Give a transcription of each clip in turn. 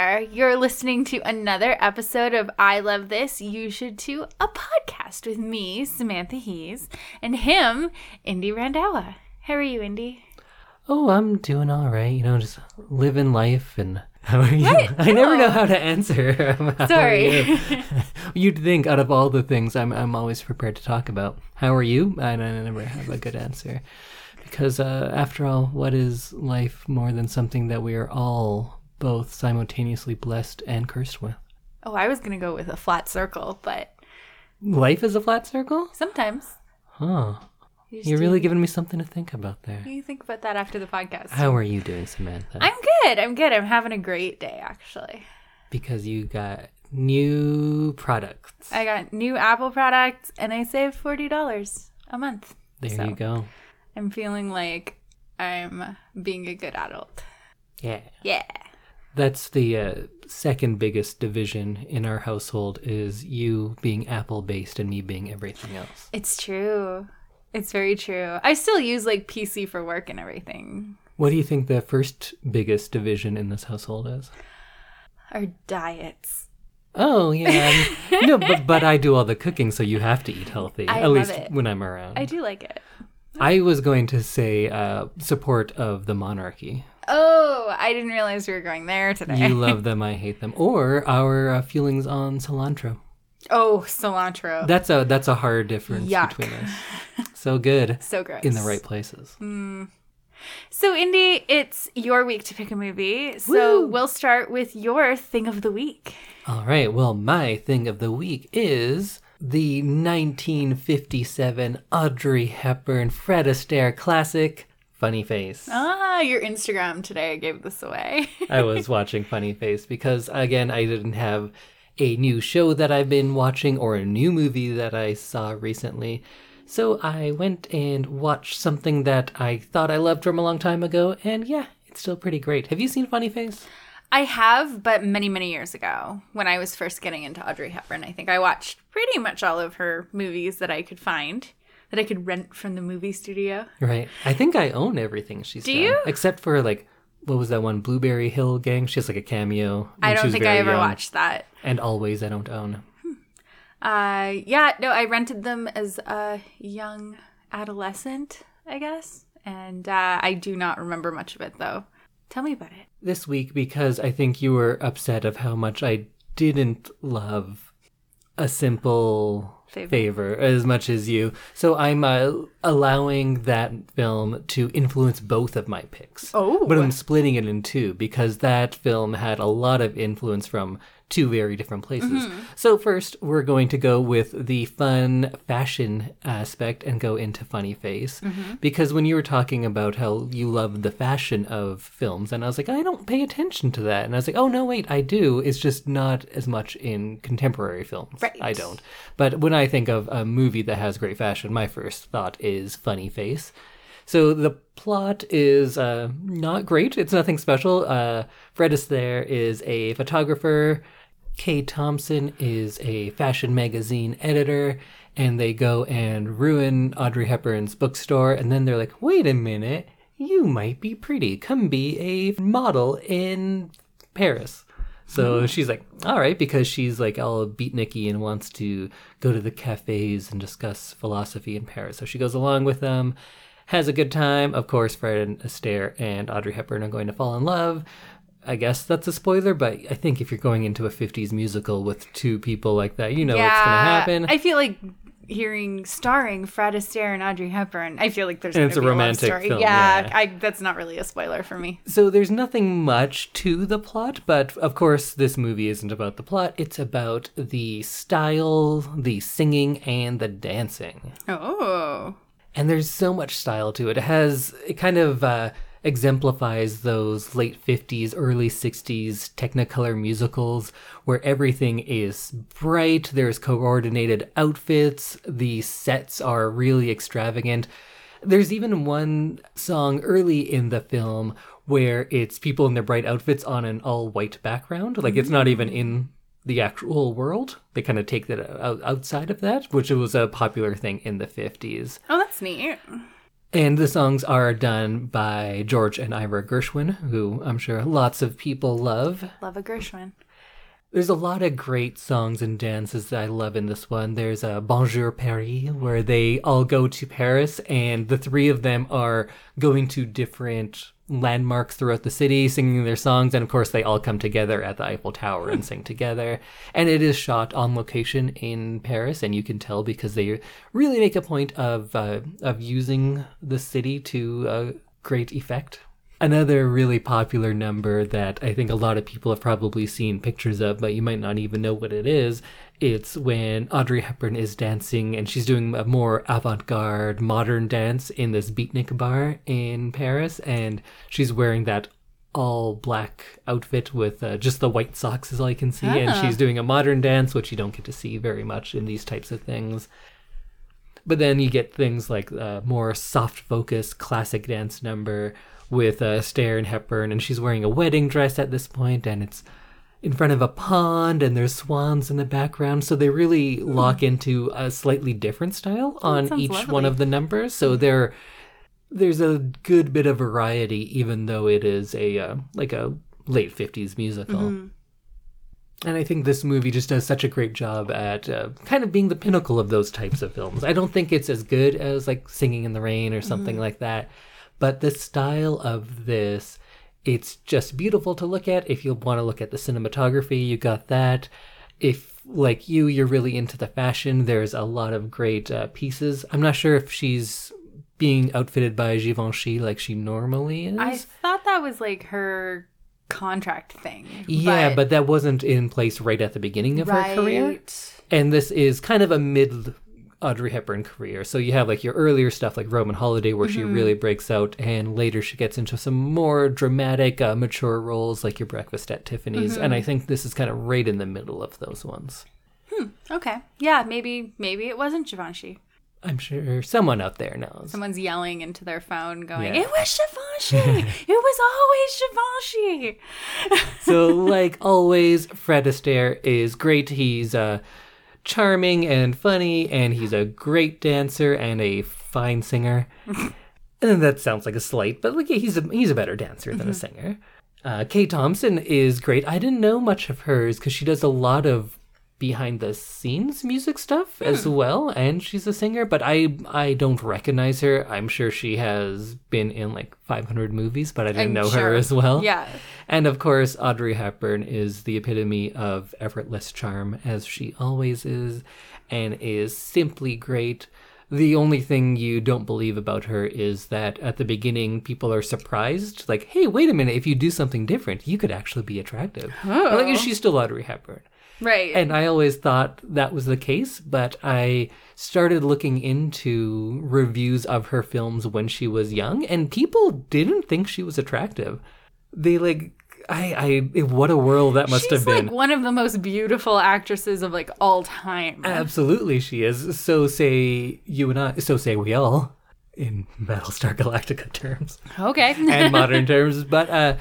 there. You're listening to another episode of I Love This, You Should Too, a podcast with me, Samantha Hees, and him, Indy Randawa. How are you, Indy? Oh, I'm doing all right. You know, just living life and. How are you? What? I never know how to answer. Sorry. you? You'd think out of all the things I'm, I'm always prepared to talk about. How are you? And I never have a good answer. Because uh, after all, what is life more than something that we are all both simultaneously blessed and cursed with? Oh, I was going to go with a flat circle, but Life is a flat circle? sometimes. Huh. You You're really giving me something to think about there. you think about that after the podcast. How are you doing, Samantha? I'm good. I'm good. I'm having a great day, actually. because you got new products. I got new Apple products and I saved $40 a month. There so- you go. I'm feeling like I'm being a good adult. Yeah. Yeah. That's the uh, second biggest division in our household is you being Apple based and me being everything else. It's true. It's very true. I still use like PC for work and everything. What do you think the first biggest division in this household is? Our diets. Oh yeah, no, but but I do all the cooking, so you have to eat healthy I at least it. when I'm around. I do like it. I was going to say uh, support of the monarchy. Oh, I didn't realize we were going there today. You love them, I hate them, or our uh, feelings on cilantro. oh, cilantro. That's a that's a hard difference Yuck. between us. So good so gross. in the right places. So, Indy, it's your week to pick a movie. So, Woo! we'll start with your thing of the week. All right. Well, my thing of the week is the 1957 Audrey Hepburn Fred Astaire classic Funny Face. Ah, your Instagram today gave this away. I was watching Funny Face because again, I didn't have a new show that I've been watching or a new movie that I saw recently. So I went and watched something that I thought I loved from a long time ago, and yeah, it's still pretty great. Have you seen Funny Face? I have, but many, many years ago when I was first getting into Audrey Hepburn. I think I watched pretty much all of her movies that I could find, that I could rent from the movie studio. Right. I think I own everything she's Do done. you? Except for like what was that one? Blueberry Hill Gang. She has like a cameo. I don't think I ever young. watched that. And always I don't own. Uh, yeah, no, I rented them as a young adolescent, I guess. And uh, I do not remember much of it, though. Tell me about it. This week because I think you were upset of how much I didn't love a simple Favor. favor, as much as you. So I'm uh, allowing that film to influence both of my picks. Oh. But I'm splitting it in two because that film had a lot of influence from two very different places. Mm-hmm. So first, we're going to go with the fun fashion aspect and go into funny face Mm-hmm. because when you were talking about how you love the fashion of films and I was like, I don't pay attention to that. And I was like, oh no, wait, I do. It's just not as much in contemporary films. Right. I don't. But when I think of a movie that has great fashion, my first thought is funny face. So the plot is uh, not great. It's nothing special. Uh, Fred Astaire is a photographer. Kay Thompson is a fashion magazine editor. And they go and ruin Audrey Hepburn's bookstore. And then they're like, wait a minute, you might be pretty. Come be a model in Paris. So hmm. she's like, all right, because she's like all beatniky and wants to go to the cafes and discuss philosophy in Paris. So she goes along with them, has a good time. Of course, Fred and Astaire and Audrey Hepburn are going to fall in love. I guess that's a spoiler, but I think if you're going into a 50s musical with two people like that, you know what's going to happen. I feel like hearing starring Fred Astaire and Audrey Hepburn. I feel like there's And it's a romantic story. film, Yeah, yeah. I, that's not really a spoiler for me. So there's nothing much to the plot, but of course, this movie isn't about the plot. It's about the style, the singing, and the dancing. Oh, And there's so much style to it. It has, it kind of uh, exemplifies those late 50s, early 60s Technicolor musicals where everything is bright, there's coordinated outfits, the sets are really extravagant. There's even one song early in the film where it's people in their bright outfits on an all white background. Like it's not even in the actual world. They kind of take that outside of that, which was a popular thing in the 50s. oh, that's neat. And the songs are done by George and Ira Gershwin, who I'm sure lots of people love. Love a Gershwin. There's a lot of great songs and dances that I love in this one. There's a Bonjour Paris, where they all go to Paris, and the three of them are going to different landmarks throughout the city, singing their songs, and of course they all come together at the Eiffel Tower and sing together. And it is shot on location in Paris, and you can tell because they really make a point of uh, of using the city to uh, great effect. Another really popular number that I think a lot of people have probably seen pictures of, but you might not even know what it is. It's when Audrey Hepburn is dancing and she's doing a more avant garde modern dance in this beatnik bar in Paris, and she's wearing that all black outfit with uh, just the white socks, as I can see, and Ah. she's doing a modern dance, which you don't get to see very much in these types of things. But then you get things like uh, more soft focus classic dance number with uh, Astaire and Hepburn, and she's wearing a wedding dress at this point, and it's in front of a pond, and there's swans in the background. So they really lock into a slightly different style on each one of the numbers. So there, there's a good bit of variety, even though it is a uh, like a late '50s musical. And I think this movie just does such a great job at uh, kind of being the pinnacle of those types of films. I don't think it's as good as like Singing in the Rain or something like that, but the style of this, it's just beautiful to look at. If you want to look at the cinematography, you got that. If like you, you're really into the fashion, there's a lot of great uh, pieces. I'm not sure if she's being outfitted by Givenchy like she normally is. I thought that was like her contract thing. yeah, but, that wasn't in place right at the beginning of her career. Right. And this is kind of a mid Audrey Hepburn career. So you have like your earlier stuff like Roman Holiday where she really breaks out and later she gets into some more dramatic uh, mature roles like your Breakfast at Tiffany's and I think this is kind of right in the middle of those ones. Okay. Yeah, maybe maybe it wasn't Givenchy. I'm sure someone out there knows. Someone's yelling into their phone going, Yeah. It was Givenchy! it was always Givenchy! so like always Fred Astaire is great. He's uh charming and funny and he's a great dancer and a fine singer. and that sounds like a slight, but like he's a he's a better dancer than a singer. Uh Kay Thompson is great. I didn't know much of hers cuz she does a lot of behind the scenes music stuff as hmm. well and she's a singer but i i don't recognize her i'm sure she has been in like 500 movies but i didn't I'm know sure. her as well Yeah. and of course, Audrey Hepburn is the epitome of effortless charm, as she always is, and is simply great. The only thing you don't believe about her is that at the beginning, people are surprised, like, hey, wait a minute, if you do something different, you could actually be attractive. Oh. Like, she's still Audrey Hepburn. Right. And I always thought that was the case, but I started looking into reviews of her films when she was young, and people didn't think she was attractive. They like, I, I, what a world that must She's have been. She's like one of the most beautiful actresses of like all time. Absolutely, she is. So say you and I. So say we all, in Battlestar Galactica terms. okay. and modern terms. But uh,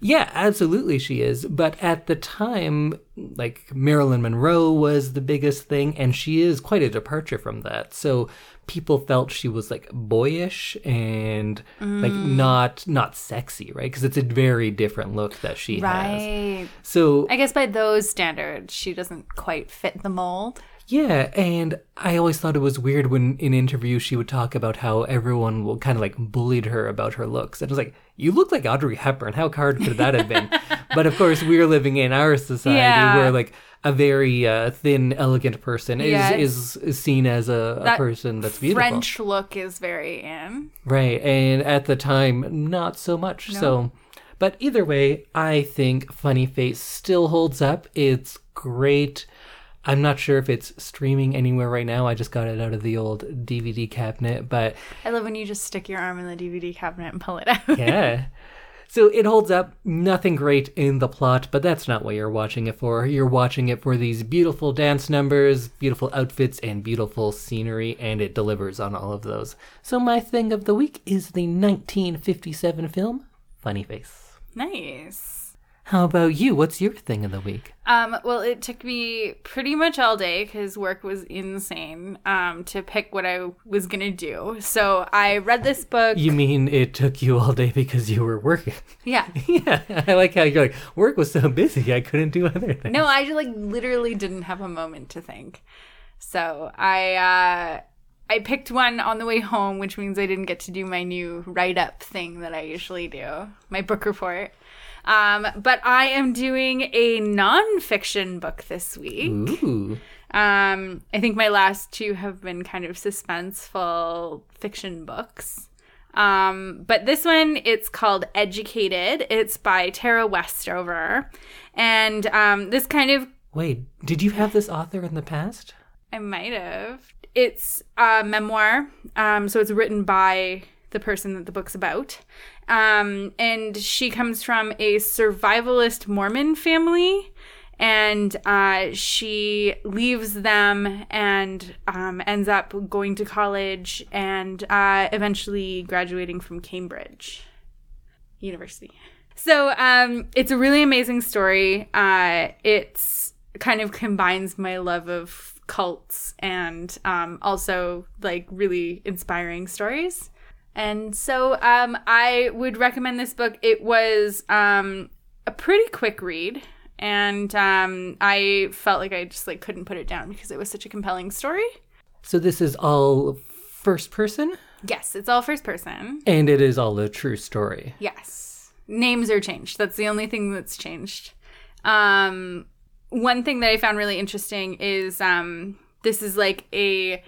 yeah, absolutely she is. But at the time, like Marilyn Monroe was the biggest thing, and she is quite a departure from that. So people felt she was like boyish and like mm. not not sexy, right? Because it's a very different look that she has. right. So I guess by those standards, she doesn't quite fit the mold. Yeah, and I always thought it was weird when in interviews she would talk about how everyone will kind of like bullied her about her looks. And it was like, you look like Audrey Hepburn. How hard could that have been? but of course, we're living in our society Yeah. where like a very uh, thin, elegant person is, Yes. is is seen as a, a That person that's beautiful. French look is very in. Right, and at the time, not so much. So, but either way, I think Funny Face still holds up. It's great. I'm not sure if it's streaming anywhere right now. I just got it out of the old DVD cabinet, but I love when you just stick your arm in the DVD cabinet and pull it out. yeah. So it holds up. Nothing great in the plot, but that's not what you're watching it for. You're watching it for these beautiful dance numbers, beautiful outfits, and beautiful scenery, and it delivers on all of those. So my thing of the week is the 1957 film Funny Face. nice. How about you? What's your thing of the week? Um, well, it took me pretty much all day because work was insane um, to pick what I was going to do. So I read this book. You mean it took you all day because you were working? yeah. yeah, I like how you're like, work was so busy, I couldn't do other things. No, I like literally didn't have a moment to think. So I uh, I picked one on the way home, which means I didn't get to do my new write up thing that I usually do, my book report. Um, but I am doing a nonfiction book this week. Ooh. Um, I think my last two have been kind of suspenseful fiction books. Um, but this one, it's called Educated. It's by Tara Westover. And um, this kind of, Wait, did you have this author in the past? I might have. It's a memoir. Um, so it's written by the person that the book's about. Um, and she comes from a survivalist Mormon family. And uh, she leaves them and um, ends up going to college and uh, eventually graduating from Cambridge University. So um, it's a really amazing story. Uh, it's kind of combines my love of cults and um, also like really inspiring stories. And so um, I would recommend this book. It was um, a pretty quick read, and um, I felt like I just like couldn't put it down because it was such a compelling story. So this is all first person, Yes, it's all first person. and it is all a true story. Yes. Names are changed. That's the only thing that's changed. Um, one thing that I found really interesting is um, this is like a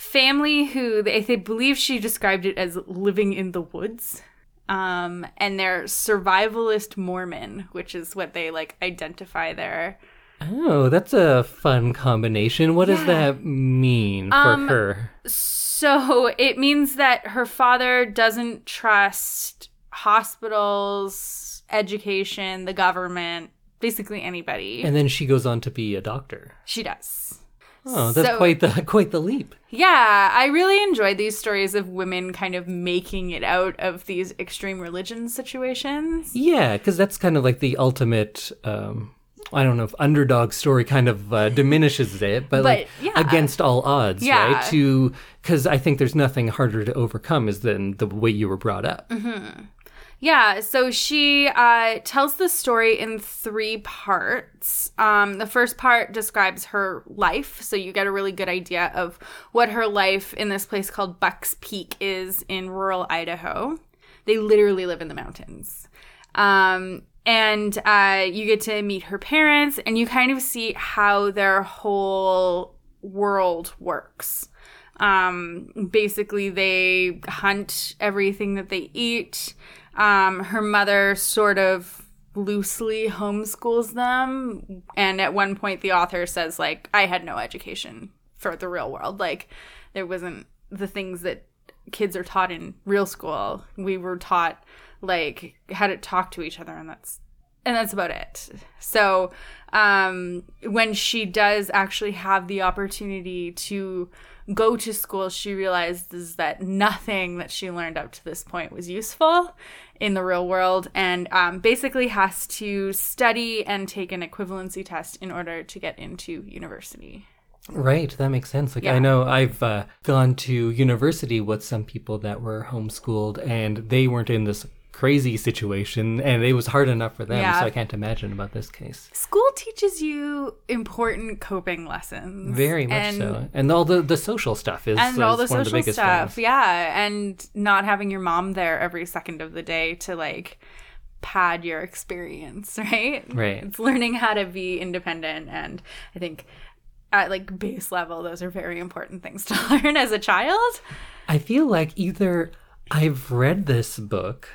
family who they, they believe she described it as living in the woods. Um, and they're survivalist Mormon, which is what they like identify there. Oh, that's a fun combination. What does that mean for Um, her? So it means that her father doesn't trust hospitals, education, the government, basically anybody. And then she goes on to be a doctor. she does. Oh, that's So- quite the quite the leap. Yeah, I really enjoyed these stories of women kind of making it out of these extreme religion situations. Yeah, because that's kind of like the ultimate. Um, I don't know if underdog story kind of uh, diminishes it, but, like yeah. against all odds, Yeah. right? To because I think there's nothing harder to overcome is than the way you were brought up. Mm-hmm. Yeah, so she uh, tells the story in three parts. Um, the first part describes her life, so you get a really good idea of what her life in this place called Bucks Peak is in rural Idaho. They literally live in the mountains. Um, and uh, you get to meet her parents, and you kind of see how their whole world works. Um, basically, they hunt everything that they eat. Um, her mother sort of loosely homeschools them. And at one point, the author says, like, I had no education for the real world. Like, there wasn't the things that kids are taught in real school. We were taught, like, how to talk to each other, and that's and that's about it. So, um, when she does actually have the opportunity to go to school, she realizes that nothing that she learned up to this point was useful in the real world and um, basically has to study and take an equivalency test in order to get into university. Right, that makes sense. Like Yeah. I know I've uh, gone to university with some people that were homeschooled, and they weren't in this crazy situation, and it was hard enough for them. Yeah. So I can't imagine about this case. School teaches you important coping lessons. Very much and so, and all the the social stuff is, and all uh, the is one of the social biggest stuff things. yeah and not having your mom there every second of the day to like pad your experience right Right. it's learning how to be independent and i think at like base level those are very important things to learn as a child I feel like either I've read this book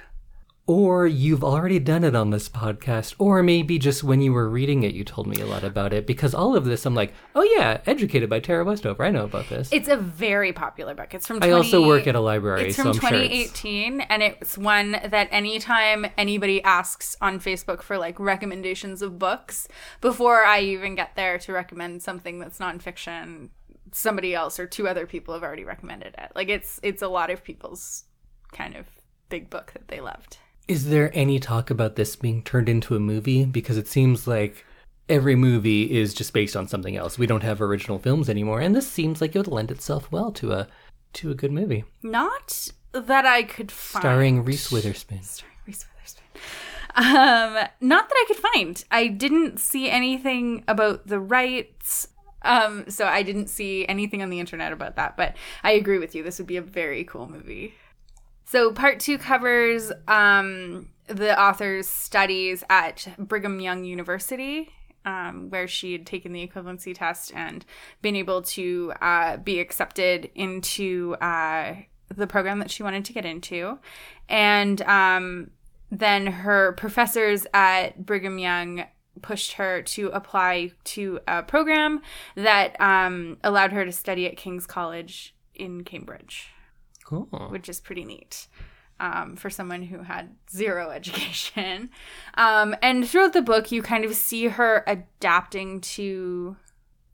or you've already done it on this podcast, or maybe just when you were reading it, you told me a lot about it. Because all of this, I'm like, oh yeah, Educated by Tara Westover. I know about this. it's a very popular book it's from I also work at a library, It's so from I'm sure it's 2018, and it's one that anytime anybody asks on Facebook for like recommendations of books, before I even get there to recommend something that's nonfiction, somebody else or two other people have already recommended it. Like it's it's a lot of people's kind of big book that they loved. Is there any talk about this being turned into a movie? Because it seems like every movie is just based on something else. We don't have original films anymore, and this seems like it would lend itself well to a to a good movie Not that I could find. starring Reese Witherspoon. Starring Reese Witherspoon. Um, not that I could find. I didn't see anything about the rights. Um, so I didn't see anything on the internet about that. But I agree with you. This would be a very cool movie. So part two covers um, the author's studies at Brigham Young University. Um, where she had taken the equivalency test and been able to uh, be accepted into uh, the program that she wanted to get into. And um, then her professors at Brigham Young pushed her to apply to a program that um, allowed her to study at King's College in Cambridge, Cool. which is pretty neat. Um, for someone who had zero education. Um, and throughout the book, you kind of see her adapting to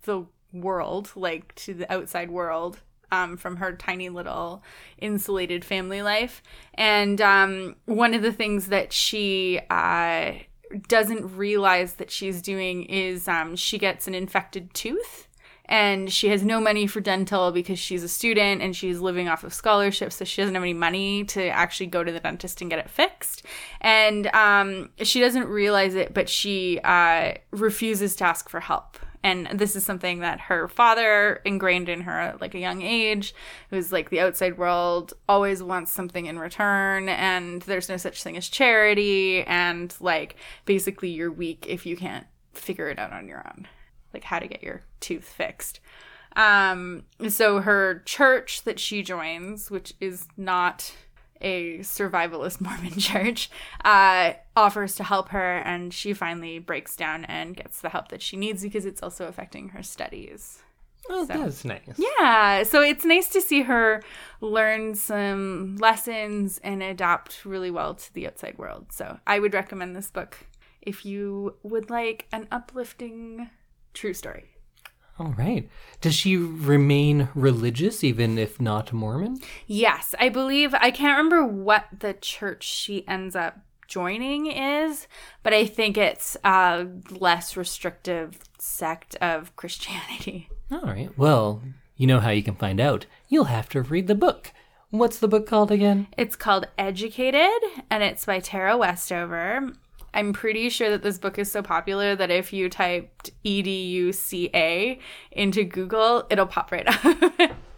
the world, like to the outside world, um, from her tiny little insulated family life. And um, one of the things that she uh, doesn't realize that she's doing is um, she gets an infected tooth. And she has no money for dental because she's a student and she's living off of scholarships, so she doesn't have any money to actually go to the dentist and get it fixed. And um, she doesn't realize it, but she uh, refuses to ask for help and this is something that her father ingrained in her at like a young age who's like the outside world always wants something in return and there's no such thing as charity and like basically you're weak if you can't figure it out on your own like how to get your tooth fixed um so her church that she joins which is not a survivalist Mormon church, uh, offers to help her, and she finally breaks down and gets the help that she needs because it's also affecting her studies. Oh, that's nice. Yeah, so it's nice to see her learn some lessons and adapt really well to the outside world. So I would recommend this book if you would like an uplifting true story. All right. Does she remain religious even if not Mormon? Yes, I believe I can't remember what the church she ends up joining is, but I think it's a less restrictive sect of Christianity. All right. Well, you know how you can find out. You'll have to read the book. What's the book called again? It's called Educated and it's by Tara Westover. I'm pretty sure that this book is so popular that if you typed EDUCA into Google, it'll pop right up.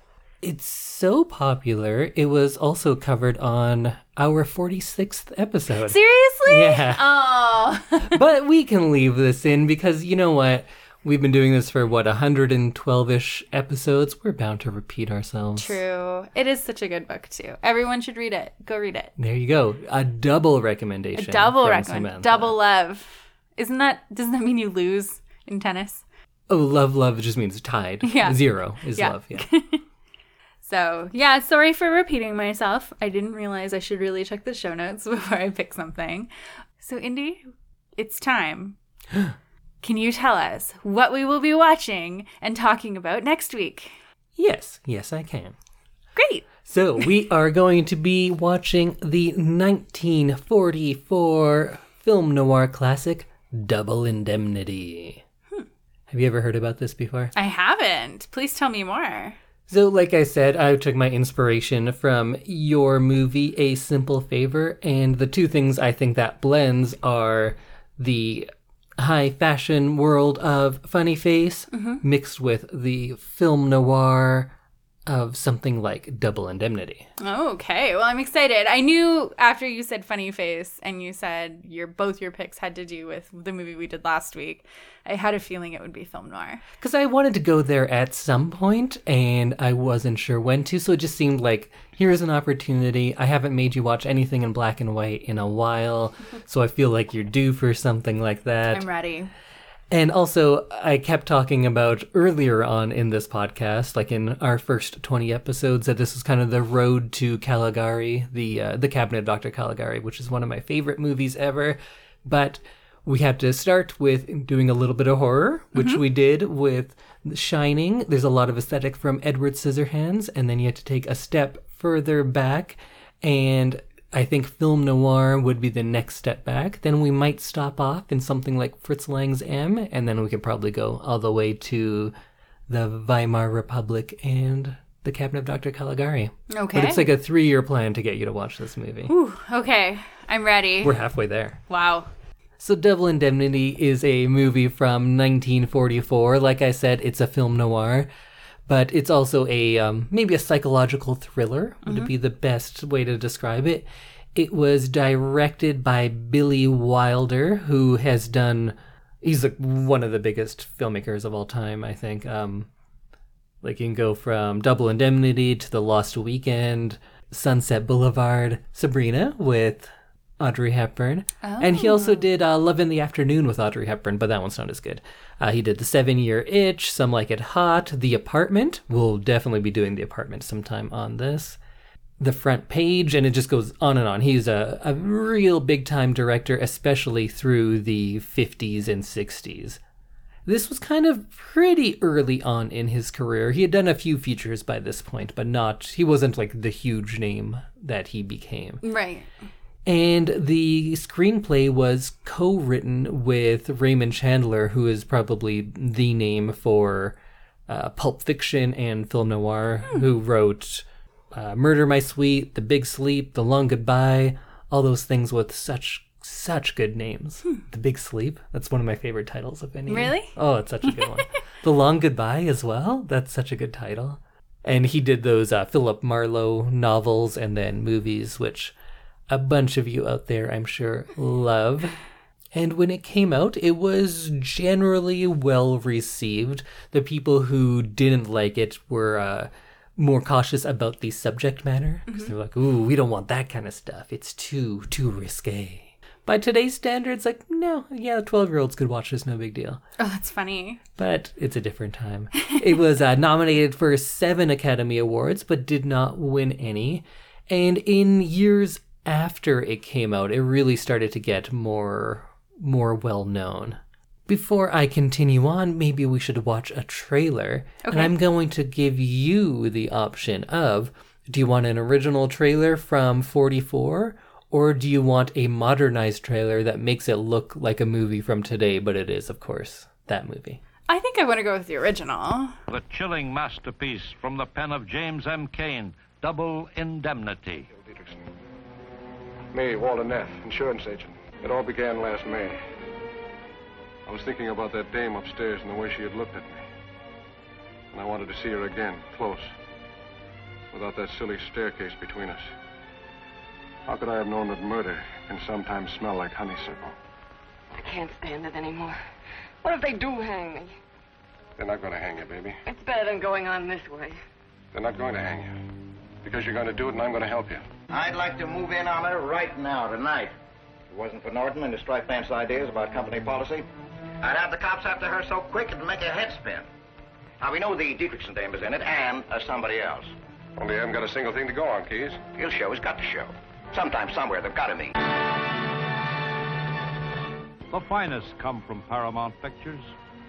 It's so popular, it was also covered on our 46th episode. Seriously? Yeah. Oh. but we can leave this in because you know what? We've been doing this for what 112ish episodes. We're bound to repeat ourselves. True. It is such a good book too. Everyone should read it. Go read it. There you go. A double recommendation. A double from recommend. Samantha. Double love. Isn't that doesn't that mean you lose in tennis? Oh, love, love just means tied. Yeah. Zero is Yeah. love. Yeah. So yeah, sorry for repeating myself. I didn't realize I should really check the show notes before I pick something. So Indy, it's time. Can you tell us what we will be watching and talking about next week? yes. Yes, I can. Great. So we are going to be watching the 1944 film noir classic Double Indemnity. Hmm. Have you ever heard about this before? I haven't. Please tell me more. So, like I said, I took my inspiration from your movie, A Simple Favor, and the two things I think that blends are the high fashion world of Funny Face mm-hmm. mixed with the film noir of something like Double Indemnity. Oh, okay, well I'm excited. I knew after you said funny face and you said your both your picks had to do with the movie we did last week. I had a feeling it would be film noir. Because I wanted to go there at some point, and I wasn't sure when to, so it just seemed like here's an opportunity. I haven't made you watch anything in black and white in a while, so I feel like you're due for something like that. I'm ready. And also, I kept talking about earlier on in this podcast, like in our first 20 episodes, that this is kind of the road to Caligari, the uh, the Cabinet of Dr. Caligari, which is one of my favorite movies ever. But we had to start with doing a little bit of horror, which we did with Shining. There's a lot of aesthetic from Edward Scissorhands, and then you had to take a step further back and I think film noir would be the next step back. Then we might stop off in something like Fritz Lang's M, and then we could probably go all the way to the Weimar Republic and the Cabinet of Dr. Caligari. Okay. But it's like a three year plan to get you to watch this movie. Whew, okay, I'm ready. We're halfway there. wow. So, Double Indemnity is a movie from 1944. Like I said, it's a film noir, but it's also a um, maybe a psychological thriller would be the best way to describe it. It was directed by Billy Wilder, who has done. He's like one of the biggest filmmakers of all time, I think. Um, like you can go from Double Indemnity to The Lost Weekend, Sunset Boulevard, Sabrina with Audrey Hepburn, and he also did uh, Love in the Afternoon with Audrey Hepburn, but that one's not as good. Uh, he did The Seven Year Itch, Some Like It Hot, The Apartment. We'll definitely be doing The Apartment sometime on this. The Front Page, and it just goes on and on. He's a, a real big time director, especially through the 50s and 60s. This was kind of pretty early on in his career. He had done a few features by this point, but not, he wasn't like the huge name that he became. Right. And the screenplay was co written with Raymond Chandler, who is probably the name for uh, Pulp Fiction and film noir, who wrote uh, Murder My Sweet, The Big Sleep, The Long Goodbye, all those things with such such good names. The Big Sleep, that's one of my favorite titles of any. Really? Oh, it's such a good one. the Long Goodbye as well. That's such a good title. And he did those uh, Philip Marlowe novels and then movies, which a bunch of you out there, I'm sure, love. And when it came out, it was generally well received. The people who didn't like it were uh, more cautious about the subject matter because they're like, "Ooh, we don't want that kind of stuff. It's too too risque." By today's standards, like, no, yeah, twelve-year-olds could watch this, no big deal Oh, that's funny. but it's a different time. it was uh, nominated for seven Academy Awards, but did not win any. And in years after it came out, it really started to get more more well known. Before I continue on, maybe we should watch a trailer. Okay. And I'm going to give you the option of do you want an original trailer from 44 or do you want a modernized trailer that makes it look like a movie from today, but it is, of course, that movie? I think I want to go with the original. The chilling masterpiece from the pen of James M. Cain, Double Indemnity. Me, Walter Neff, insurance agent. It all began last May. I was thinking about that dame upstairs and the way she had looked at me. And I wanted to see her again, close, without that silly staircase between us. How could I have known that murder can sometimes smell like honeysuckle? I can't stand it anymore. What if they do hang me? They're not going to hang you, baby. It's better than going on this way. They're not going to hang you. Because you're going to do it and I'm going to help you. I'd like to move in on her right now, tonight. If it wasn't for Norton and his striped pants ideas about company policy, I'd have the cops after her so quick it'd make your head spin. Now, we know the Dietrichson dame is in it, and uh, somebody else. Only I haven't got a single thing to go on, Keyes. He'll show, he's got to show. Sometime, somewhere, they've got to meet. The finest come from Paramount Pictures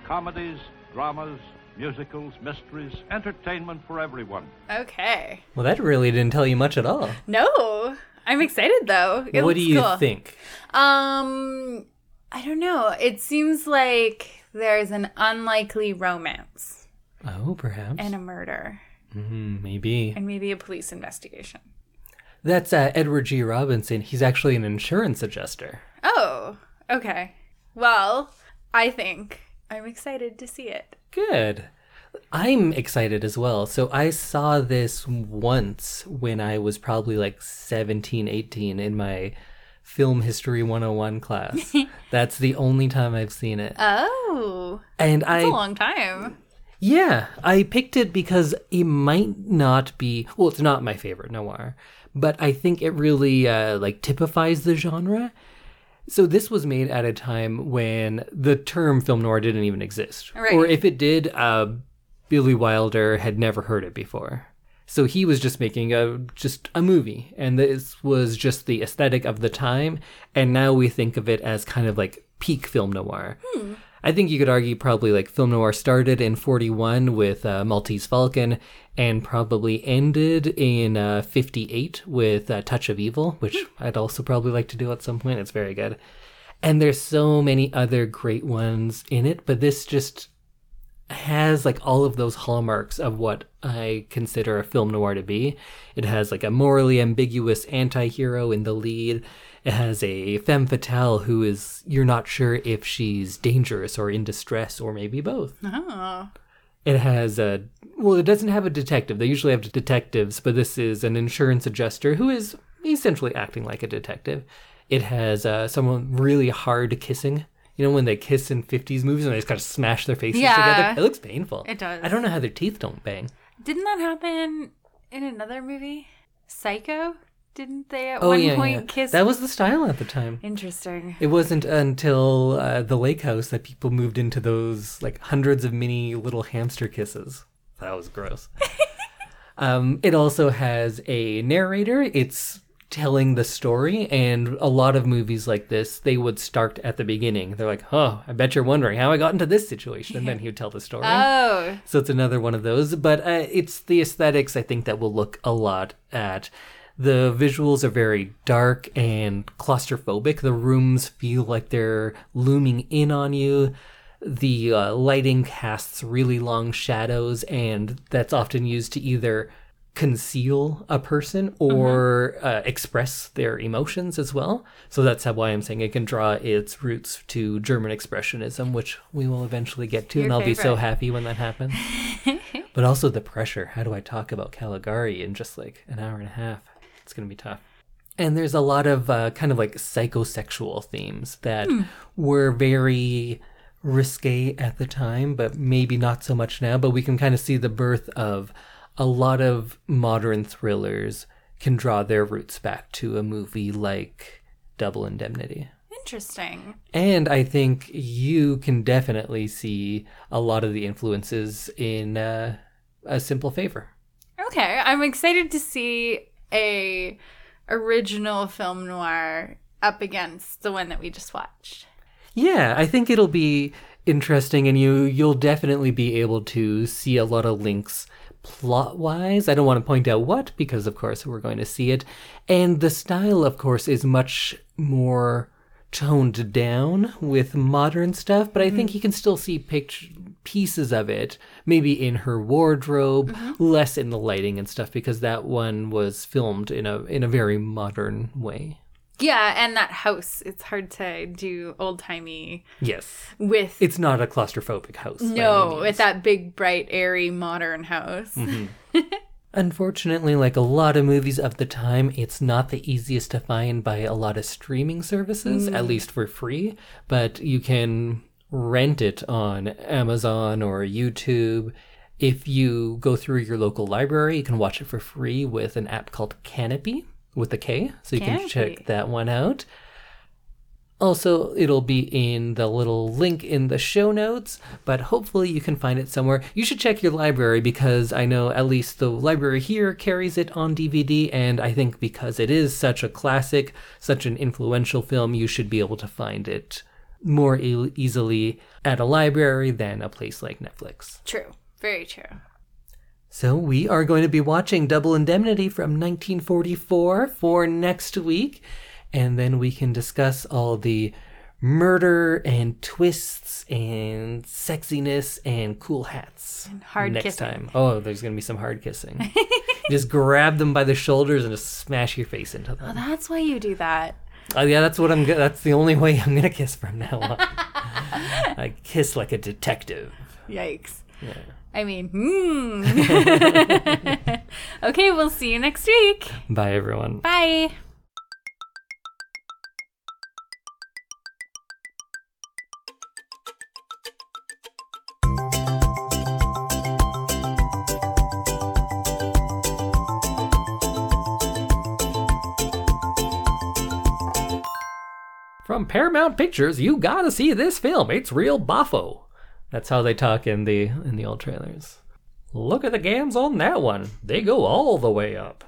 comedies, dramas, musicals, mysteries, entertainment for everyone. Okay. Well, that really didn't tell you much at all. No, I'm excited though. It what looks do you cool. think? Um, I don't know. It seems like there's an unlikely romance Oh, perhaps. and a murder Mhm, maybe. and maybe a police investigation. That's uh, Edward G. Robinson. He's actually an insurance adjuster. Oh, okay. Well, I think I'm excited to see it. Good. I'm excited as well. So I saw this once when I was probably like 17, 18 in my film history 101 class. That's the only time I've seen it. Oh, and I it's a long time. Yeah, I picked it because it might not be well, it's not my favorite noir, but I think it really uh, like typifies the genre. So this was made at a time when the term film noir didn't even exist, Right. or if it did, uh, Billy Wilder had never heard it before. So he was just making a just a movie, and this was just the aesthetic of the time. And now we think of it as kind of like peak film noir. I think you could argue probably like film noir started in 41 with uh, Maltese Falcon and probably ended in uh, 58 with uh, Touch of Evil, which I'd also probably like to do at some point. It's very good. And there's so many other great ones in it, but this just has like all of those hallmarks of what I consider a film noir to be. It has like a morally ambiguous anti hero in the lead. It has a femme fatale who is, you're not sure if she's dangerous or in distress or maybe both. Oh. It has a, well, it doesn't have a detective. They usually have detectives, but this is an insurance adjuster who is essentially acting like a detective. It has uh, someone really hard kissing. You know, when they kiss in 50s movies and they just kind of smash their faces Yeah. together? It looks painful. It does. I don't know how their teeth don't bang. Didn't that happen in another movie? Psycho? Didn't they at Oh, one yeah, point yeah. kiss? That was the style at the time. interesting. It wasn't until uh, the lake house that people moved into those like hundreds of mini little hamster kisses. That was gross. um, it also has a narrator. It's telling the story, and a lot of movies like this, they would start at the beginning. They're like, "Oh, I bet you're wondering how I got into this situation," and then he would tell the story. Oh, So it's another one of those, but uh, it's the aesthetics I think that we'll look a lot at. The visuals are very dark and claustrophobic. The rooms feel like they're looming in on you. The uh, lighting casts really long shadows, and that's often used to either conceal a person or uh, express their emotions as well. So that's how why I'm saying it can draw its roots to German expressionism, which we will eventually get to, Your and I'll be so happy when that happens. but also the pressure. How do I talk about Caligari in just like an hour and a half? It's gonna be tough. And there's a lot of uh, kind of like psychosexual themes that were very risque at the time, but maybe not so much now. But we can kind of see the birth of a lot of modern thrillers can draw their roots back to a movie like Double Indemnity. interesting. And I think you can definitely see a lot of the influences in uh, A Simple Favor. Okay, I'm excited to see a original film noir up against the one that we just watched. Yeah, I think it'll be interesting, and you you'll definitely be able to see a lot of links plot wise. I don't want to point out what because, of course, we're going to see it, and the style, of course, is much more toned down with modern stuff. But I think mm-hmm. you can still see picture pieces of it, maybe in her wardrobe, mm-hmm. less in the lighting and stuff, because that one was filmed in a in a very modern way. Yeah, and that house, it's hard to do old timey Yes. with It's not a claustrophobic house. no, it's that big, bright, airy, modern house. Mm-hmm. Unfortunately, like a lot of movies of the time, it's not the easiest to find by a lot of streaming services, at mm. least for free, but you can rent it on Amazon or YouTube. If you go through your local library, you can watch it for free with an app called Kanopy with a K, so you can check that one out. Also, it'll be in the little link in the show notes, but hopefully you can find it somewhere. You should check your library because I know at least the library here carries it on DVD, and I think because it is such a classic, such an influential film, you should be able to find it more e- easily at a library than a place like Netflix. True. Very true. So we are going to be watching Double Indemnity from 1944 for next week, and then we can discuss all the murder and twists and sexiness and cool hats hard next kissing. time. Oh, there's going to be some hard kissing. just grab them by the shoulders and just smash your face into them. That's why you do that. Oh yeah, that's what I'm. Go- that's the only way I'm gonna kiss from now on. I kiss like a detective. Yikes. Yeah. I mean, hmm. okay, we'll see you next week. Bye, everyone. Bye. From Paramount Pictures, you gotta see this film. It's real boffo. That's how they talk in the in the old trailers. Look at the gams on that one. They go all the way up.